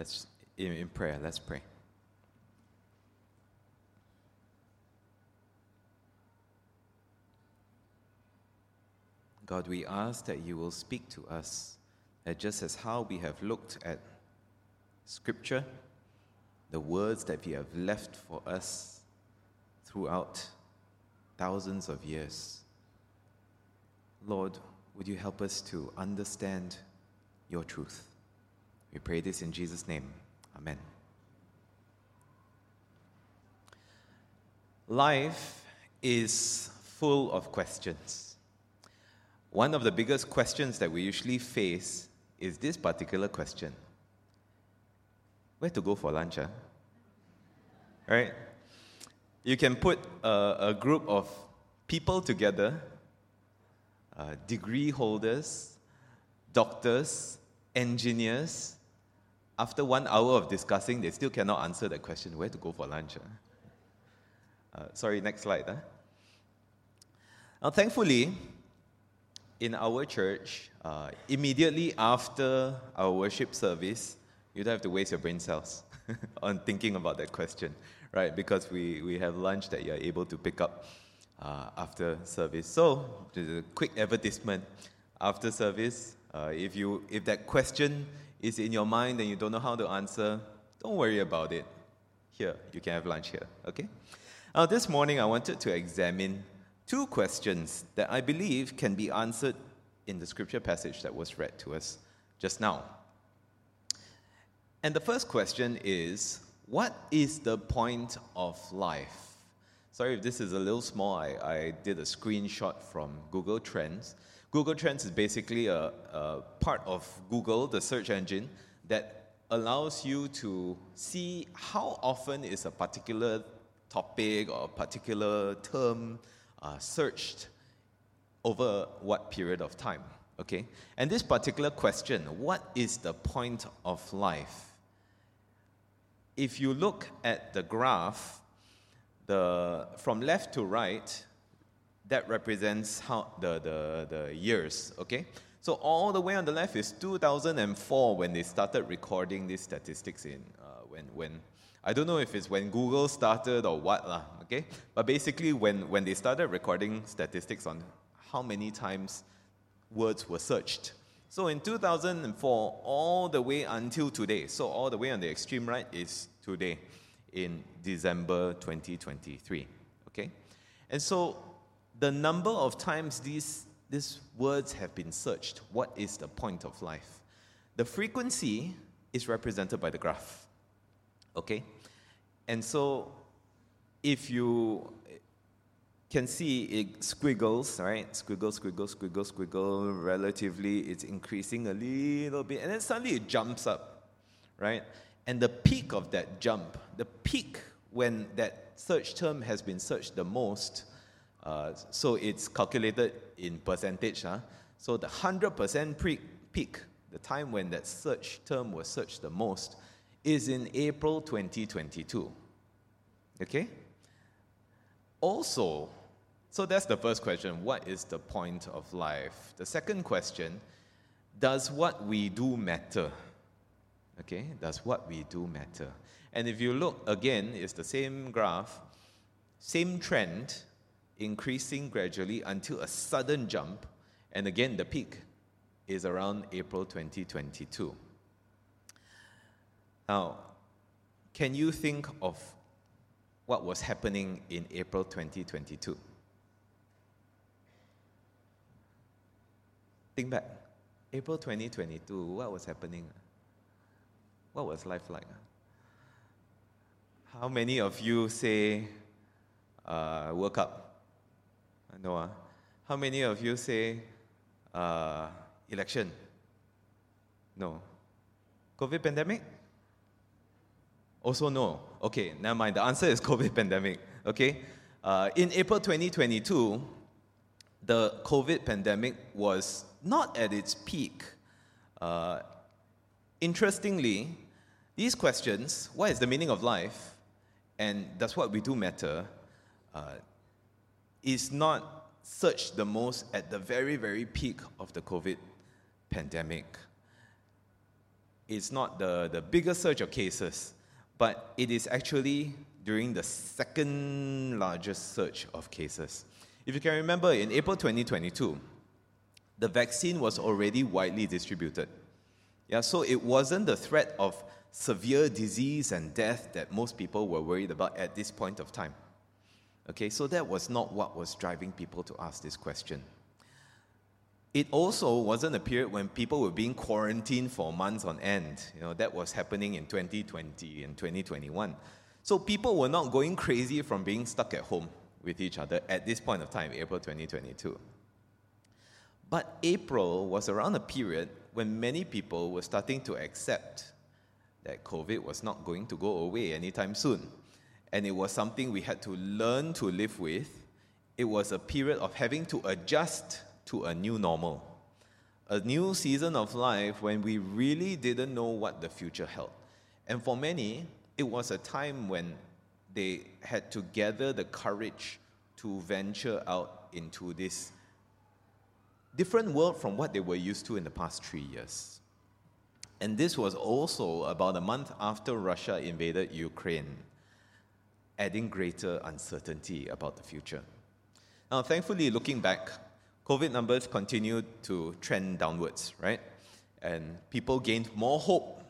Let's in, in prayer. Let's pray. God, we ask that you will speak to us, that just as how we have looked at Scripture, the words that you have left for us throughout thousands of years. Lord, would you help us to understand your truth? We pray this in Jesus' name. Amen. Life is full of questions. One of the biggest questions that we usually face is this particular question Where to go for lunch? Huh? Right? You can put a, a group of people together, uh, degree holders, doctors, engineers. After one hour of discussing, they still cannot answer the question where to go for lunch. Huh? Uh, sorry, next slide. Huh? Now, thankfully, in our church, uh, immediately after our worship service, you don't have to waste your brain cells on thinking about that question, right? Because we, we have lunch that you're able to pick up uh, after service. So, just a quick advertisement. After service, uh, if, you, if that question is in your mind and you don't know how to answer, don't worry about it. Here, you can have lunch here, okay? Now, this morning I wanted to examine two questions that I believe can be answered in the scripture passage that was read to us just now. And the first question is What is the point of life? Sorry if this is a little small, I, I did a screenshot from Google Trends. Google Trends is basically a, a part of Google, the search engine, that allows you to see how often is a particular topic or a particular term uh, searched over what period of time? Okay? And this particular question, what is the point of life? If you look at the graph, the, from left to right, that represents how the, the, the years, okay? So all the way on the left is 2004 when they started recording these statistics in, uh, when, when I don't know if it's when Google started or what, lah, okay? But basically, when, when they started recording statistics on how many times words were searched. So in 2004, all the way until today, so all the way on the extreme right is today, in December 2023, okay? And so the number of times these, these words have been searched, what is the point of life? The frequency is represented by the graph. Okay? And so if you can see it squiggles, right? Squiggle, squiggle, squiggle, squiggle. Relatively, it's increasing a little bit, and then suddenly it jumps up, right? And the peak of that jump, the peak when that search term has been searched the most, uh, so it's calculated in percentage. Huh? So the 100% peak, peak, the time when that search term was searched the most, is in April 2022. Okay? Also, so that's the first question what is the point of life? The second question does what we do matter? Okay, does what we do matter? And if you look again, it's the same graph, same trend, increasing gradually until a sudden jump, and again the peak is around April 2022. Now, can you think of what was happening in April 2022? Think back. April 2022, what was happening? What was life like? How many of you say uh, World Cup? No. Uh? How many of you say uh, election? No. COVID pandemic? Also, no. Okay, never mind. The answer is COVID pandemic. Okay? Uh, in April 2022, the COVID pandemic was not at its peak. Uh, interestingly, these questions what is the meaning of life and does what we do matter uh, is not searched the most at the very, very peak of the COVID pandemic it's not the, the biggest surge of cases, but it is actually during the second largest surge of cases. If you can remember, in April 2022, the vaccine was already widely distributed. Yeah, so it wasn't the threat of severe disease and death that most people were worried about at this point of time. Okay, so that was not what was driving people to ask this question. It also wasn't a period when people were being quarantined for months on end. You know, that was happening in 2020 and 2021. So people were not going crazy from being stuck at home with each other at this point of time, April 2022. But April was around a period when many people were starting to accept that COVID was not going to go away anytime soon. And it was something we had to learn to live with. It was a period of having to adjust to a new normal, a new season of life when we really didn't know what the future held. And for many, it was a time when they had to gather the courage to venture out into this different world from what they were used to in the past three years. And this was also about a month after Russia invaded Ukraine, adding greater uncertainty about the future. Now, thankfully, looking back, COVID numbers continued to trend downwards, right? And people gained more hope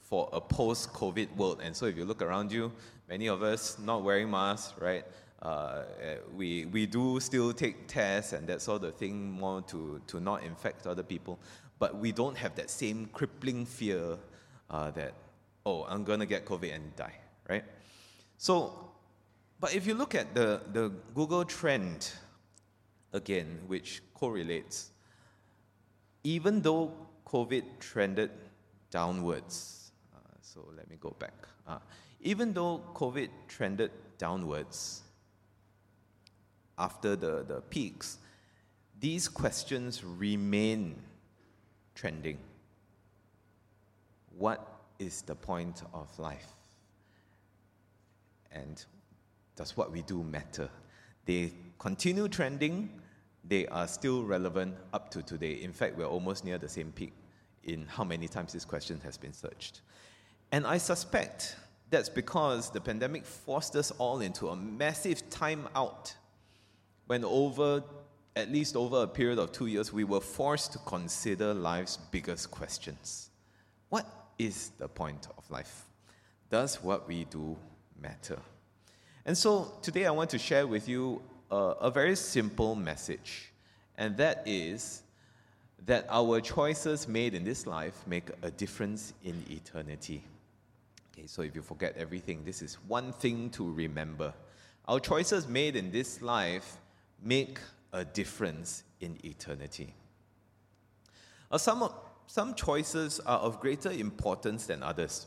for a post COVID world. And so, if you look around you, many of us not wearing masks, right? Uh, we, we do still take tests and that sort of thing more to, to not infect other people, but we don't have that same crippling fear uh, that, oh, I'm going to get COVID and die, right? So, but if you look at the, the Google trend, again, which correlates, even though COVID trended downwards, uh, so let me go back. Uh, even though COVID trended downwards, after the, the peaks, these questions remain trending. What is the point of life? And does what we do matter? They continue trending, they are still relevant up to today. In fact, we're almost near the same peak in how many times this question has been searched. And I suspect that's because the pandemic forced us all into a massive time out when over at least over a period of two years, we were forced to consider life's biggest questions. What is the point of life? Does what we do matter? And so today I want to share with you a, a very simple message, and that is that our choices made in this life make a difference in eternity. Okay, so if you forget everything, this is one thing to remember. Our choices made in this life make a difference in eternity. Uh, some, some choices are of greater importance than others.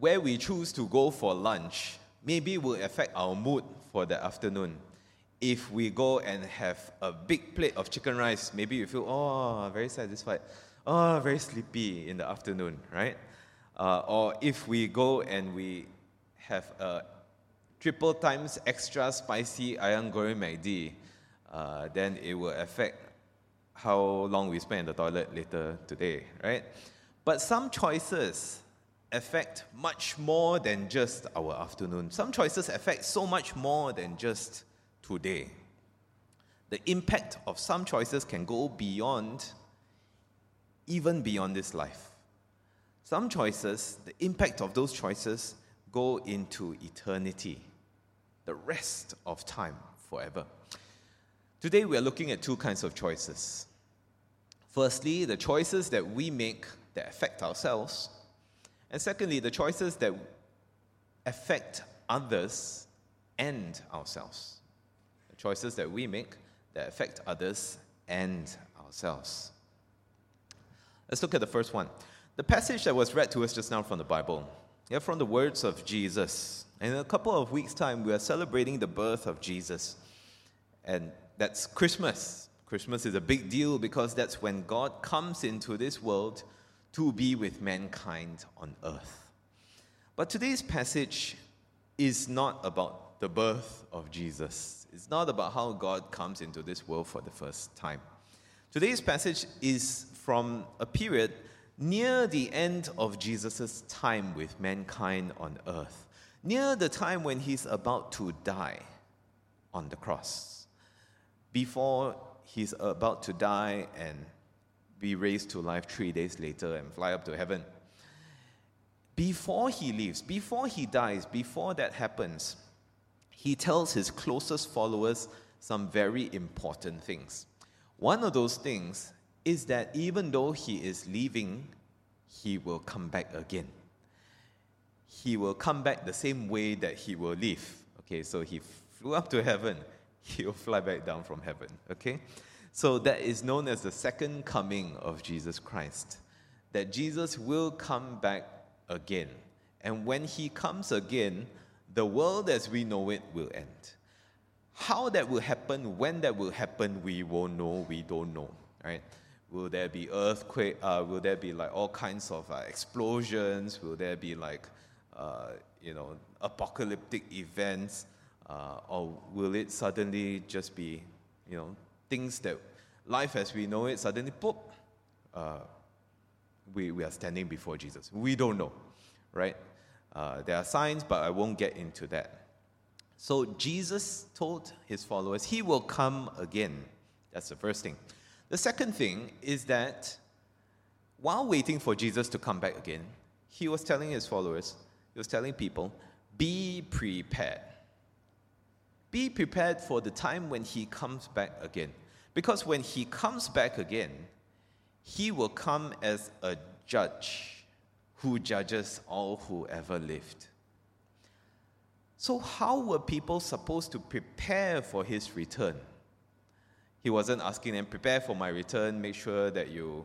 Where we choose to go for lunch maybe will affect our mood for the afternoon. If we go and have a big plate of chicken rice, maybe you feel, oh, very satisfied, oh, very sleepy in the afternoon, right? Uh, or if we go and we have a triple times extra spicy ayam goreng McD, uh, then it will affect how long we spend in the toilet later today, right? But some choices affect much more than just our afternoon. Some choices affect so much more than just today. The impact of some choices can go beyond, even beyond this life. Some choices, the impact of those choices go into eternity, the rest of time, forever. Today, we are looking at two kinds of choices. Firstly, the choices that we make that affect ourselves. And secondly, the choices that affect others and ourselves. The choices that we make that affect others and ourselves. Let's look at the first one. The passage that was read to us just now from the Bible, yeah, from the words of Jesus. In a couple of weeks' time, we are celebrating the birth of Jesus. And that's Christmas. Christmas is a big deal because that's when God comes into this world to be with mankind on earth. But today's passage is not about the birth of Jesus. It's not about how God comes into this world for the first time. Today's passage is from a period near the end of Jesus' time with mankind on earth, near the time when he's about to die on the cross, before he's about to die and be raised to life three days later and fly up to heaven. Before he leaves, before he dies, before that happens, he tells his closest followers some very important things. One of those things is that even though he is leaving, he will come back again. He will come back the same way that he will leave. Okay, so he flew up to heaven, he will fly back down from heaven. Okay? So that is known as the second coming of Jesus Christ. That Jesus will come back again. And when he comes again, the world as we know it will end. How that will happen, when that will happen, we won't know, we don't know, right? Will there be earthquake? Uh, will there be like all kinds of uh, explosions? Will there be like, uh, you know, apocalyptic events? Uh, or will it suddenly just be, you know, things that life as we know it suddenly, pop, uh, we, we are standing before Jesus. We don't know, right? Uh, there are signs, but I won't get into that. So Jesus told his followers he will come again. That's the first thing. The second thing is that while waiting for Jesus to come back again, he was telling his followers, he was telling people, be prepared. Be prepared for the time when he comes back again. Because when he comes back again, he will come as a judge who judges all who ever lived. So, how were people supposed to prepare for his return? He wasn't asking them, prepare for my return, make sure that you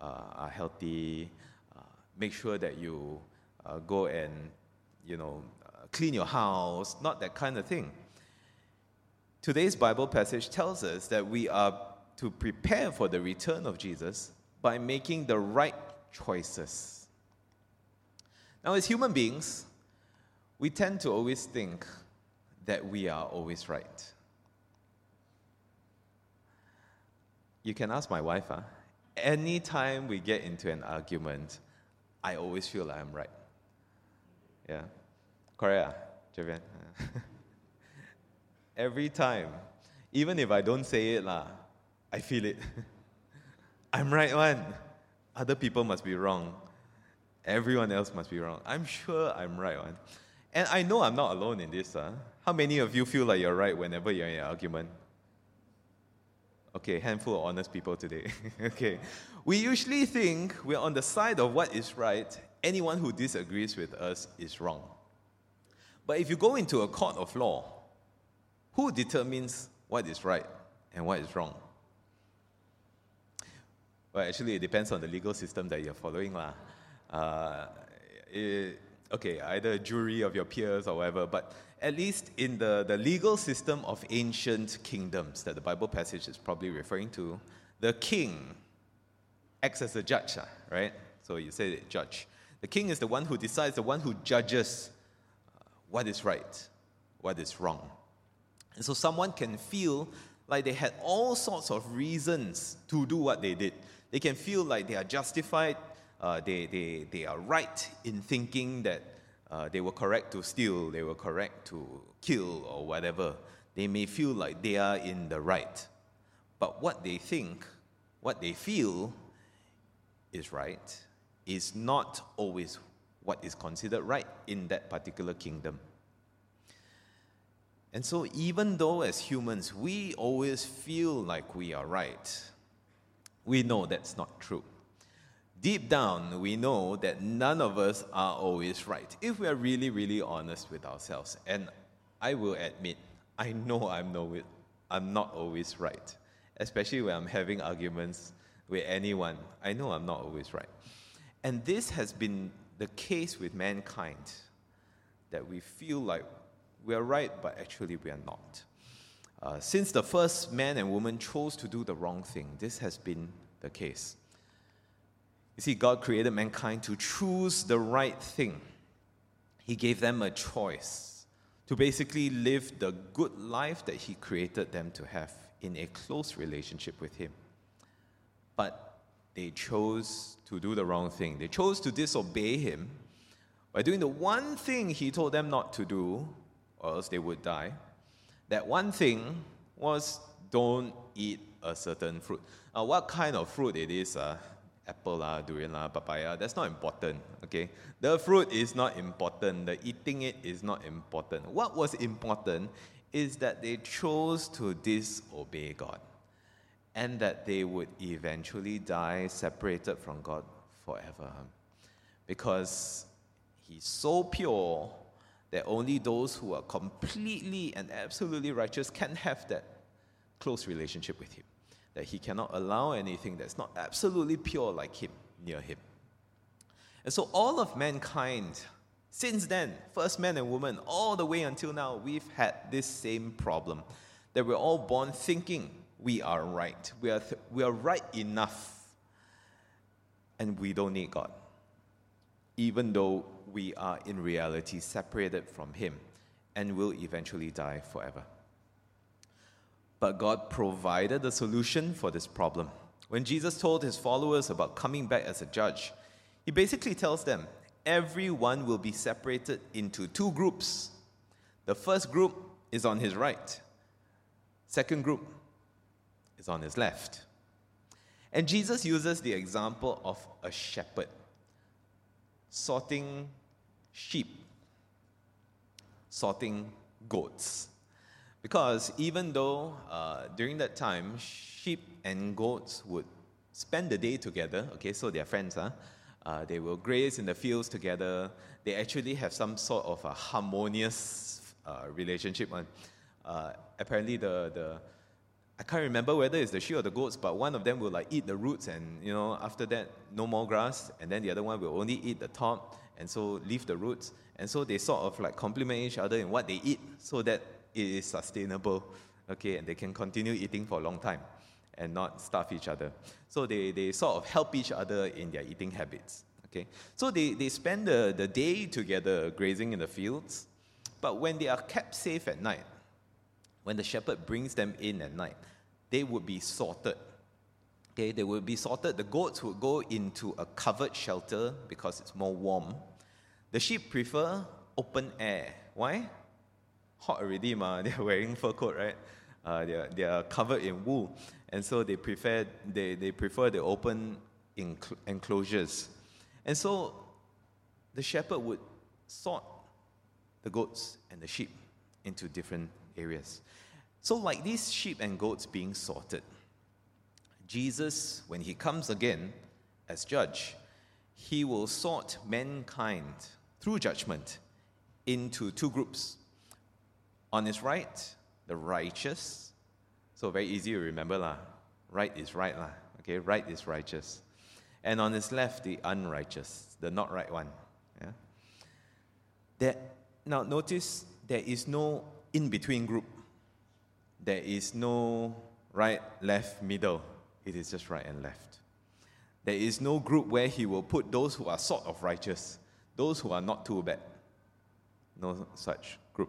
uh, are healthy, uh, make sure that you uh, go and, you know, uh, clean your house, not that kind of thing. Today's Bible passage tells us that we are to prepare for the return of Jesus by making the right choices. Now, as human beings, we tend to always think that we are always right. You can ask my wife, huh? anytime we get into an argument, I always feel like I'm right. Yeah? Correct, ah, Javian? Every time, even if I don't say it, lah, I feel it. I'm right one. Other people must be wrong. Everyone else must be wrong. I'm sure I'm right one. And I know I'm not alone in this. Huh? How many of you feel like you're right whenever you're in an argument? Okay, handful of honest people today. okay. We usually think we're on the side of what is right. Anyone who disagrees with us is wrong. But if you go into a court of law, who determines what is right and what is wrong? Well, actually, it depends on the legal system that you're following. Uh, it, okay, either a jury of your peers or whatever, but at least in the, the legal system of ancient kingdoms that the Bible passage is probably referring to, the king acts as a judge, right? So you say judge. The king is the one who decides, the one who judges uh, what is right, what is wrong. And so someone can feel like they had all sorts of reasons to do what they did. They can feel like they are justified, uh, they, they, they are right in thinking that uh, they were correct to steal, they were correct to kill, or whatever. They may feel like they are in the right. But what they think, what they feel is right, is not always what is considered right in that particular kingdom. And so, even though as humans we always feel like we are right, we know that's not true. Deep down, we know that none of us are always right if we are really, really honest with ourselves. And I will admit, I know I'm, no, I'm not always right, especially when I'm having arguments with anyone. I know I'm not always right. And this has been the case with mankind that we feel like we're right, but actually we are not. Uh, since the first man and woman chose to do the wrong thing, this has been the case. You see, God created mankind to choose the right thing. He gave them a choice to basically live the good life that He created them to have in a close relationship with Him. But they chose to do the wrong thing. They chose to disobey him by doing the one thing he told them not to do, or else they would die. That one thing was don't eat a certain fruit. Now, what kind of fruit it is, uh, apple, la, durian, la, papaya, that's not important, okay? The fruit is not important. The eating it is not important. What was important is that they chose to disobey God and that they would eventually die separated from God forever. Because He's so pure that only those who are completely and absolutely righteous can have that close relationship with Him. That He cannot allow anything that's not absolutely pure like Him near Him. And so, all of mankind, since then, first man and woman, all the way until now, we've had this same problem that we're all born thinking we are right. We are, th- we are right enough, and we don't need God, even though we are in reality separated from Him and will eventually die forever. But God provided the solution for this problem. When Jesus told his followers about coming back as a judge, he basically tells them everyone will be separated into two groups. The first group is on his right, second group is on his left. And Jesus uses the example of a shepherd sorting sheep, sorting goats. Because even though uh, during that time, sheep and goats would spend the day together, okay, so they're friends, huh? Uh, they will graze in the fields together. They actually have some sort of a harmonious uh, relationship. Uh, apparently, the, the I can't remember whether it's the sheep or the goats, but one of them will like eat the roots, and you know after that no more grass, and then the other one will only eat the top, and so leave the roots, and so they sort of like complement each other in what they eat, so that it is sustainable, okay, and they can continue eating for a long time, and not starve each other. So they, they sort of help each other in their eating habits, okay. So they, they spend the, the day together grazing in the fields, but when they are kept safe at night, when the shepherd brings them in at night, they would be sorted. Okay, they would be sorted. The goats would go into a covered shelter because it's more warm. The sheep prefer open air. Why? Hot already, ma. They're wearing fur coat, right? Uh, they, are, they are covered in wool, and so they prefer they, they prefer the open enclosures. And so the shepherd would sort the goats and the sheep into different areas. So, like these sheep and goats being sorted, Jesus, when he comes again as judge, he will sort mankind through judgment into two groups. On his right, the righteous. So, very easy to remember, lah. Right is right, lah. Okay, right is righteous. And on his left, the unrighteous, the not right one. Yeah? There, now, notice there is no in between group there is no right, left, middle. It is just right and left. There is no group where he will put those who are sort of righteous, those who are not too bad. No such group.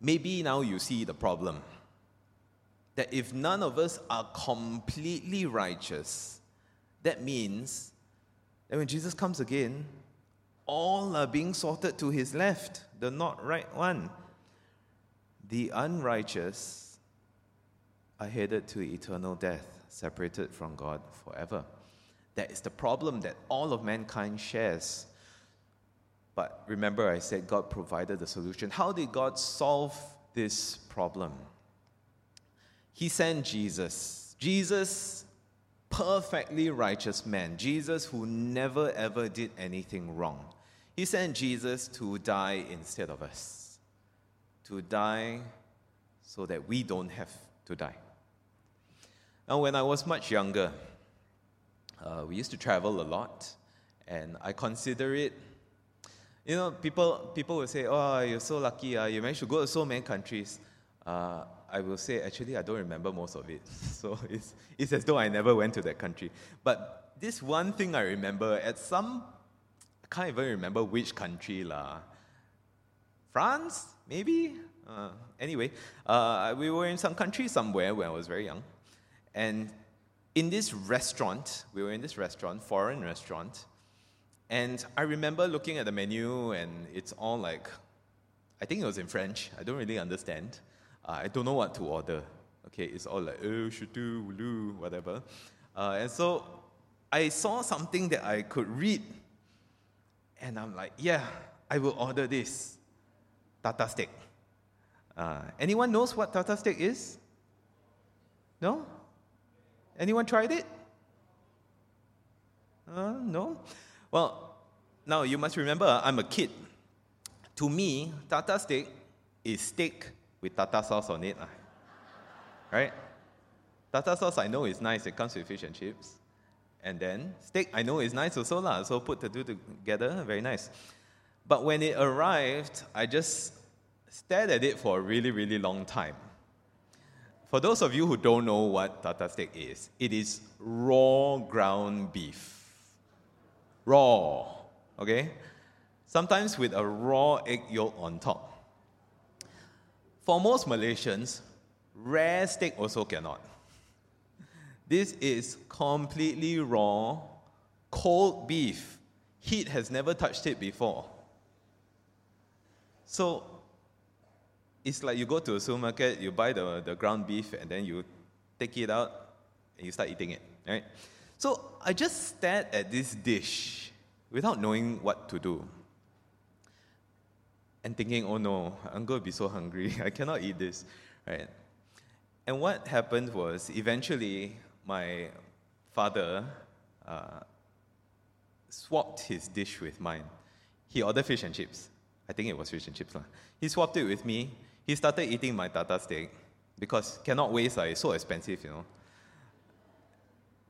Maybe now you see the problem. That if none of us are completely righteous, that means that when Jesus comes again, all are being sorted to his left, the not right one the unrighteous are headed to eternal death, separated from God forever. That is the problem that all of mankind shares. But remember, I said God provided the solution. How did God solve this problem? He sent Jesus. Jesus, perfectly righteous man. Jesus, who never ever did anything wrong. He sent Jesus to die instead of us to die so that we don't have to die. Now, when I was much younger, uh, we used to travel a lot, and I consider it. You know, people people will say, "Oh, you're so lucky! Uh, you managed to go to so many countries." Uh, I will say, actually, I don't remember most of it. So it's, it's as though I never went to that country. But this one thing I remember at some, I can't even remember which country lah. France, maybe? Uh, anyway, uh, we were in some country somewhere when I was very young. And in this restaurant, we were in this restaurant, foreign restaurant, and I remember looking at the menu, and it's all like, I think it was in French. I don't really understand. Uh, I don't know what to order. Okay, it's all like, oh, shutu, wulu, whatever. Uh, and so I saw something that I could read, and I'm like, yeah, I will order this tartar steak. Uh, anyone knows what tartar steak is? No? Anyone tried it? Uh, no? Well, now you must remember, I'm a kid. To me, tartar steak is steak with tartar sauce on it. Ah. Right? tartar sauce I know is nice, it comes with fish and chips. And then steak I know is nice also, lah. so put the two together, very nice. But when it arrived, I just stared at it for a really, really long time. For those of you who don't know what tartar steak is, it is raw ground beef. Raw, okay? Sometimes with a raw egg yolk on top. For most Malaysians, rare steak also cannot. This is completely raw, cold beef. Heat has never touched it before. So it's like you go to a supermarket, you buy the, the ground beef, and then you take it out and you start eating it, right? So I just stared at this dish without knowing what to do. And thinking, oh no, I'm going to be so hungry. I cannot eat this, right? And what happened was eventually my father uh, swapped his dish with mine. He ordered fish and chips. I think it was fish and chips. He swapped it with me he started eating my tartar steak because cannot waste, like, it's so expensive, you know.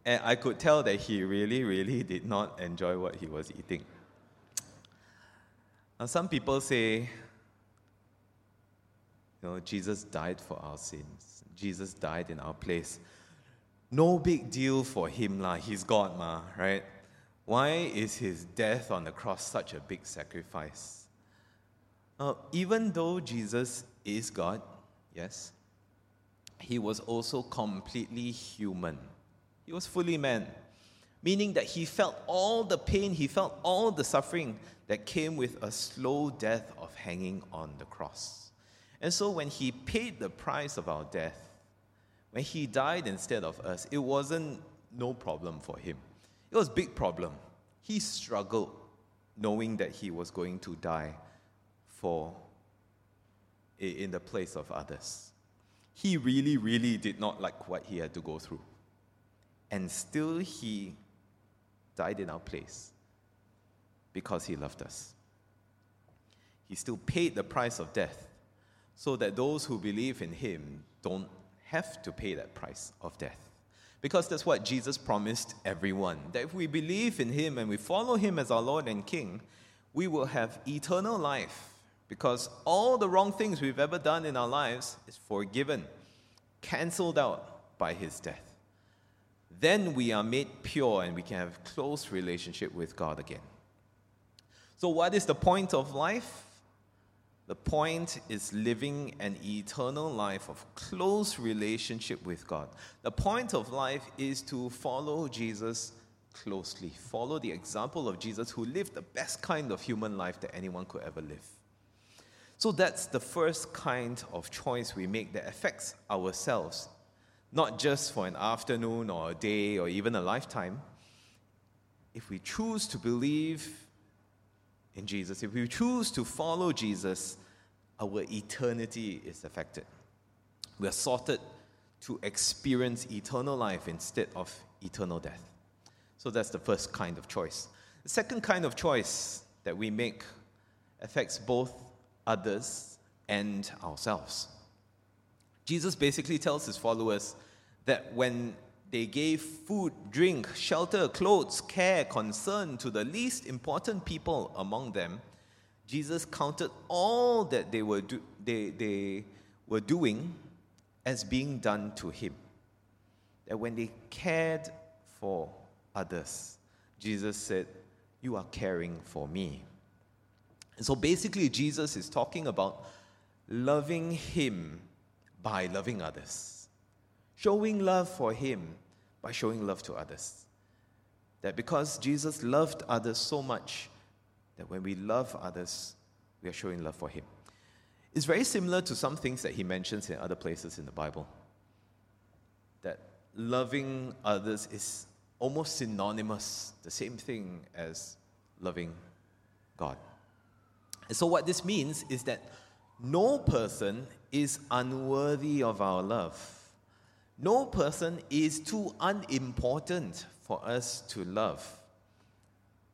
And I could tell that he really, really did not enjoy what he was eating. Now, some people say, you know, Jesus died for our sins. Jesus died in our place. No big deal for him, lah. He's God, ma, right? Why is his death on the cross such a big sacrifice? Uh, even though Jesus is God, yes, he was also completely human. He was fully man, meaning that he felt all the pain, he felt all the suffering that came with a slow death of hanging on the cross. And so when he paid the price of our death, when he died instead of us, it wasn't no problem for him. It was big problem. He struggled knowing that he was going to die for in the place of others. He really, really did not like what he had to go through. And still, he died in our place because he loved us. He still paid the price of death so that those who believe in him don't have to pay that price of death. Because that's what Jesus promised everyone that if we believe in him and we follow him as our Lord and King, we will have eternal life because all the wrong things we've ever done in our lives is forgiven, cancelled out by his death. Then we are made pure and we can have close relationship with God again. So what is the point of life? The point is living an eternal life of close relationship with God. The point of life is to follow Jesus closely. Follow the example of Jesus who lived the best kind of human life that anyone could ever live. So that's the first kind of choice we make that affects ourselves, not just for an afternoon or a day or even a lifetime. If we choose to believe in Jesus, if we choose to follow Jesus, our eternity is affected. We are sorted to experience eternal life instead of eternal death. So that's the first kind of choice. The second kind of choice that we make affects both others, and ourselves. Jesus basically tells his followers that when they gave food, drink, shelter, clothes, care, concern to the least important people among them, Jesus counted all that they were, do, they, they were doing as being done to him. That when they cared for others, Jesus said, You are caring for me. And so basically, Jesus is talking about loving Him by loving others, showing love for Him by showing love to others. That because Jesus loved others so much, that when we love others, we are showing love for Him. It's very similar to some things that He mentions in other places in the Bible. That loving others is almost synonymous, the same thing as loving God. And so, what this means is that no person is unworthy of our love. No person is too unimportant for us to love.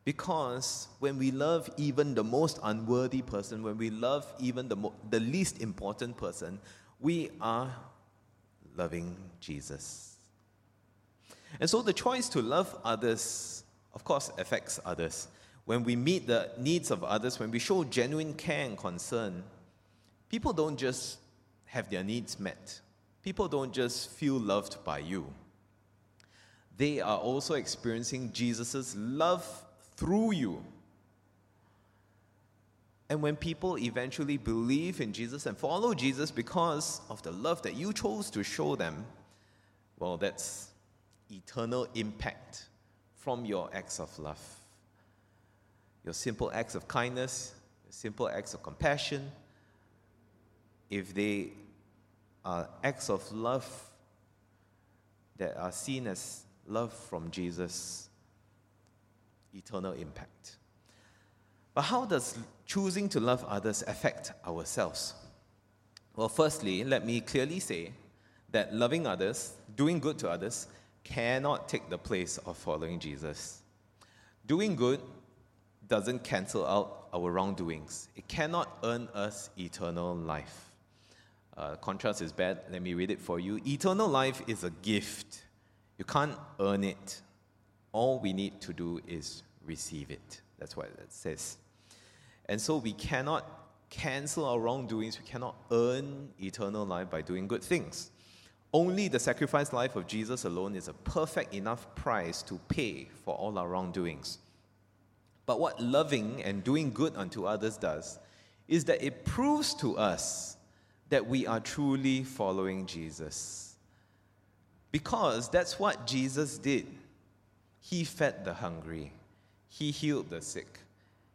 Because when we love even the most unworthy person, when we love even the, mo- the least important person, we are loving Jesus. And so the choice to love others, of course, affects others. When we meet the needs of others, when we show genuine care and concern, people don't just have their needs met, people don't just feel loved by you. They are also experiencing Jesus' love through you. And when people eventually believe in Jesus and follow Jesus because of the love that you chose to show them, well, that's eternal impact from your acts of love. Your simple acts of kindness, simple acts of compassion, if they are acts of love that are seen as love from Jesus, eternal impact. But how does choosing to love others affect ourselves? Well, firstly, let me clearly say that loving others, doing good to others, cannot take the place of following Jesus. Doing good doesn't cancel out our wrongdoings, it cannot earn us eternal life. Uh, contrast is bad. Let me read it for you. Eternal life is a gift. You can't earn it. All we need to do is receive it. That's what it says. And so we cannot cancel our wrongdoings. We cannot earn eternal life by doing good things. Only the sacrificed life of Jesus alone is a perfect enough price to pay for all our wrongdoings. But what loving and doing good unto others does is that it proves to us that we are truly following Jesus. Because that's what Jesus did. He fed the hungry, He healed the sick,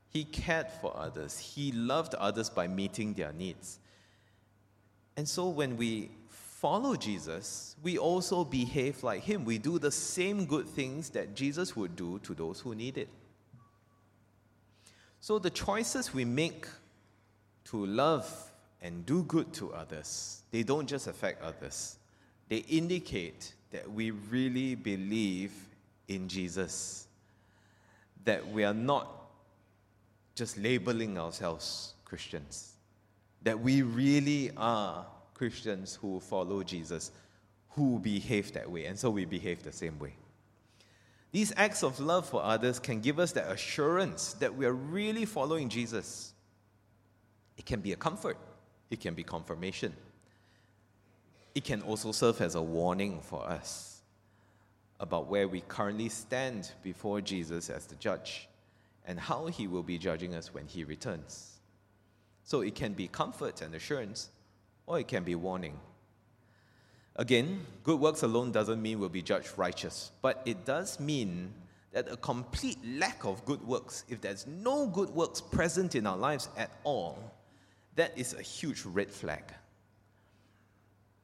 He cared for others, He loved others by meeting their needs. And so when we follow Jesus, we also behave like Him. We do the same good things that Jesus would do to those who need it. So the choices we make to love and do good to others, they don't just affect others, they indicate that we really believe in Jesus, that we are not just labeling ourselves Christians, that we really are Christians who follow Jesus, who behave that way, and so we behave the same way. These acts of love for others can give us that assurance that we are really following Jesus. It can be a comfort it can be confirmation. It can also serve as a warning for us about where we currently stand before Jesus as the judge and how he will be judging us when he returns. So it can be comfort and assurance, or it can be warning. Again, good works alone doesn't mean we'll be judged righteous, but it does mean that a complete lack of good works, if there's no good works present in our lives at all, that is a huge red flag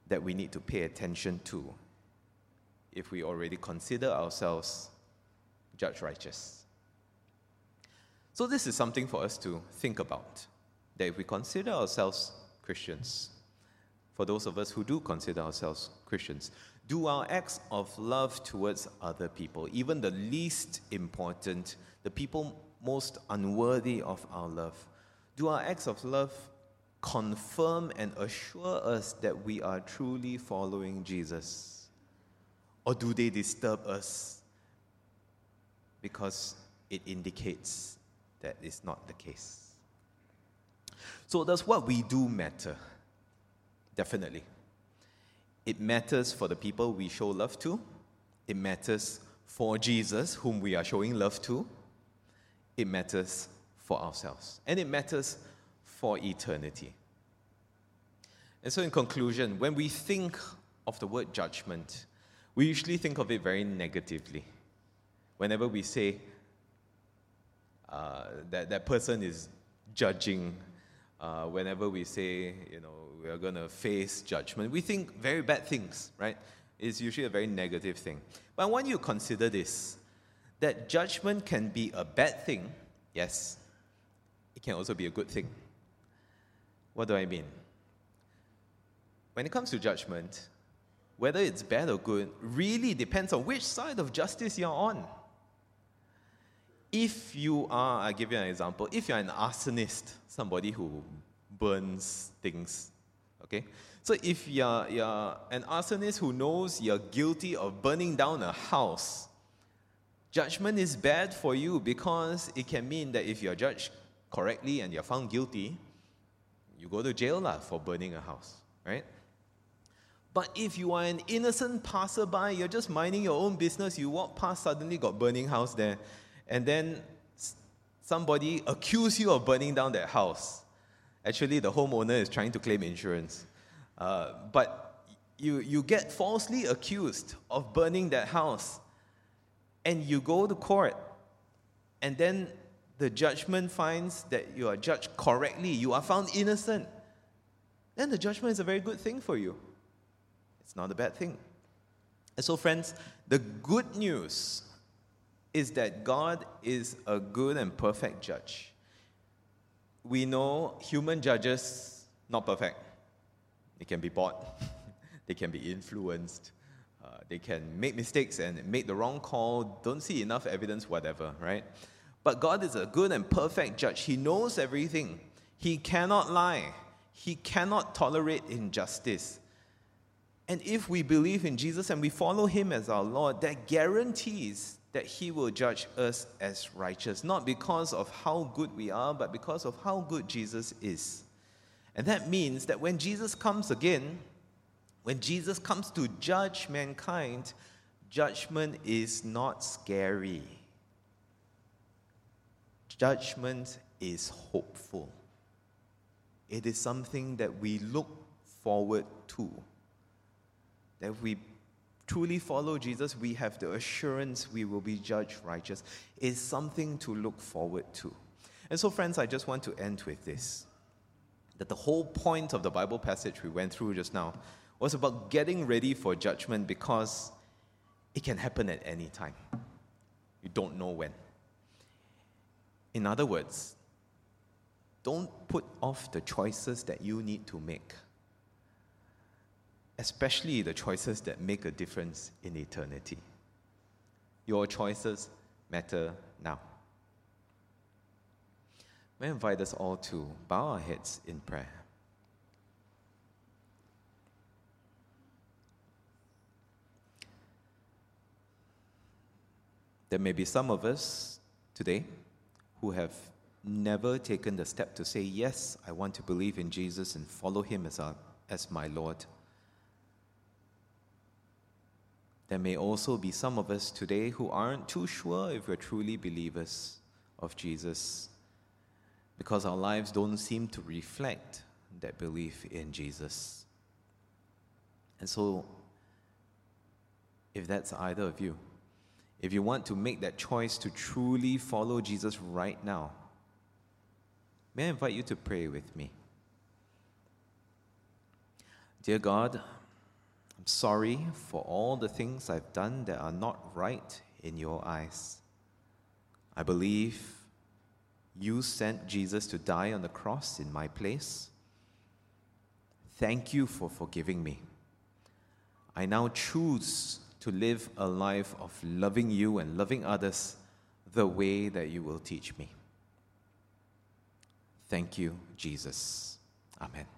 that we need to pay attention to if we already consider ourselves judge righteous. So, this is something for us to think about. That if we consider ourselves Christians, for those of us who do consider ourselves Christians, do our acts of love towards other people, even the least important, the people most unworthy of our love, do our acts of love confirm and assure us that we are truly following Jesus? Or do they disturb us because it indicates that is not the case? So, does what we do matter? Definitely. It matters for the people we show love to, it matters for Jesus, whom we are showing love to, it matters for ourselves, and it matters for eternity. And so, in conclusion, when we think of the word judgment, we usually think of it very negatively. Whenever we say uh, that that person is judging, uh, whenever we say, you know, we are going to face judgment, we think very bad things, right? It's usually a very negative thing. But I want you to consider this that judgment can be a bad thing, yes, it can also be a good thing. What do I mean? When it comes to judgment, whether it's bad or good really depends on which side of justice you're on. If you are, I'll give you an example, if you're an arsonist, somebody who burns things, okay? So if you're, you're an arsonist who knows you're guilty of burning down a house, judgment is bad for you because it can mean that if you're judged correctly and you're found guilty, you go to jail lah for burning a house, right? But if you are an innocent passerby, you're just minding your own business, you walk past, suddenly got burning house there, and then somebody accuse you of burning down that house. Actually, the homeowner is trying to claim insurance. Uh, but you, you get falsely accused of burning that house, and you go to court, and then the judgment finds that you are judged correctly, you are found innocent, then the judgment is a very good thing for you. It's not a bad thing. And so, friends, the good news is that God is a good and perfect judge. We know human judges not perfect. They can be bought, they can be influenced, uh, they can make mistakes and make the wrong call, don't see enough evidence, whatever, right? But God is a good and perfect judge. He knows everything. He cannot lie. He cannot tolerate injustice. And if we believe in Jesus and we follow him as our Lord, that guarantees that he will judge us as righteous, not because of how good we are, but because of how good Jesus is. And that means that when Jesus comes again, when Jesus comes to judge mankind, judgment is not scary. Judgment is hopeful. It is something that we look forward to that if we truly follow Jesus, we have the assurance we will be judged righteous, is something to look forward to. And so, friends, I just want to end with this that the whole point of the Bible passage we went through just now was about getting ready for judgment because it can happen at any time. You don't know when. In other words, don't put off the choices that you need to make especially the choices that make a difference in eternity. Your choices matter now. May I invite us all to bow our heads in prayer. There may be some of us today who have never taken the step to say, Yes, I want to believe in Jesus and follow him as, our, as my Lord. There may also be some of us today who aren't too sure if we're truly believers of Jesus because our lives don't seem to reflect that belief in Jesus. And so, if that's either of you, if you want to make that choice to truly follow Jesus right now, may I invite you to pray with me? Dear God, I'm sorry for all the things I've done that are not right in your eyes. I believe you sent Jesus to die on the cross in my place. Thank you for forgiving me. I now choose to live a life of loving you and loving others the way that you will teach me. Thank you, Jesus. Amen.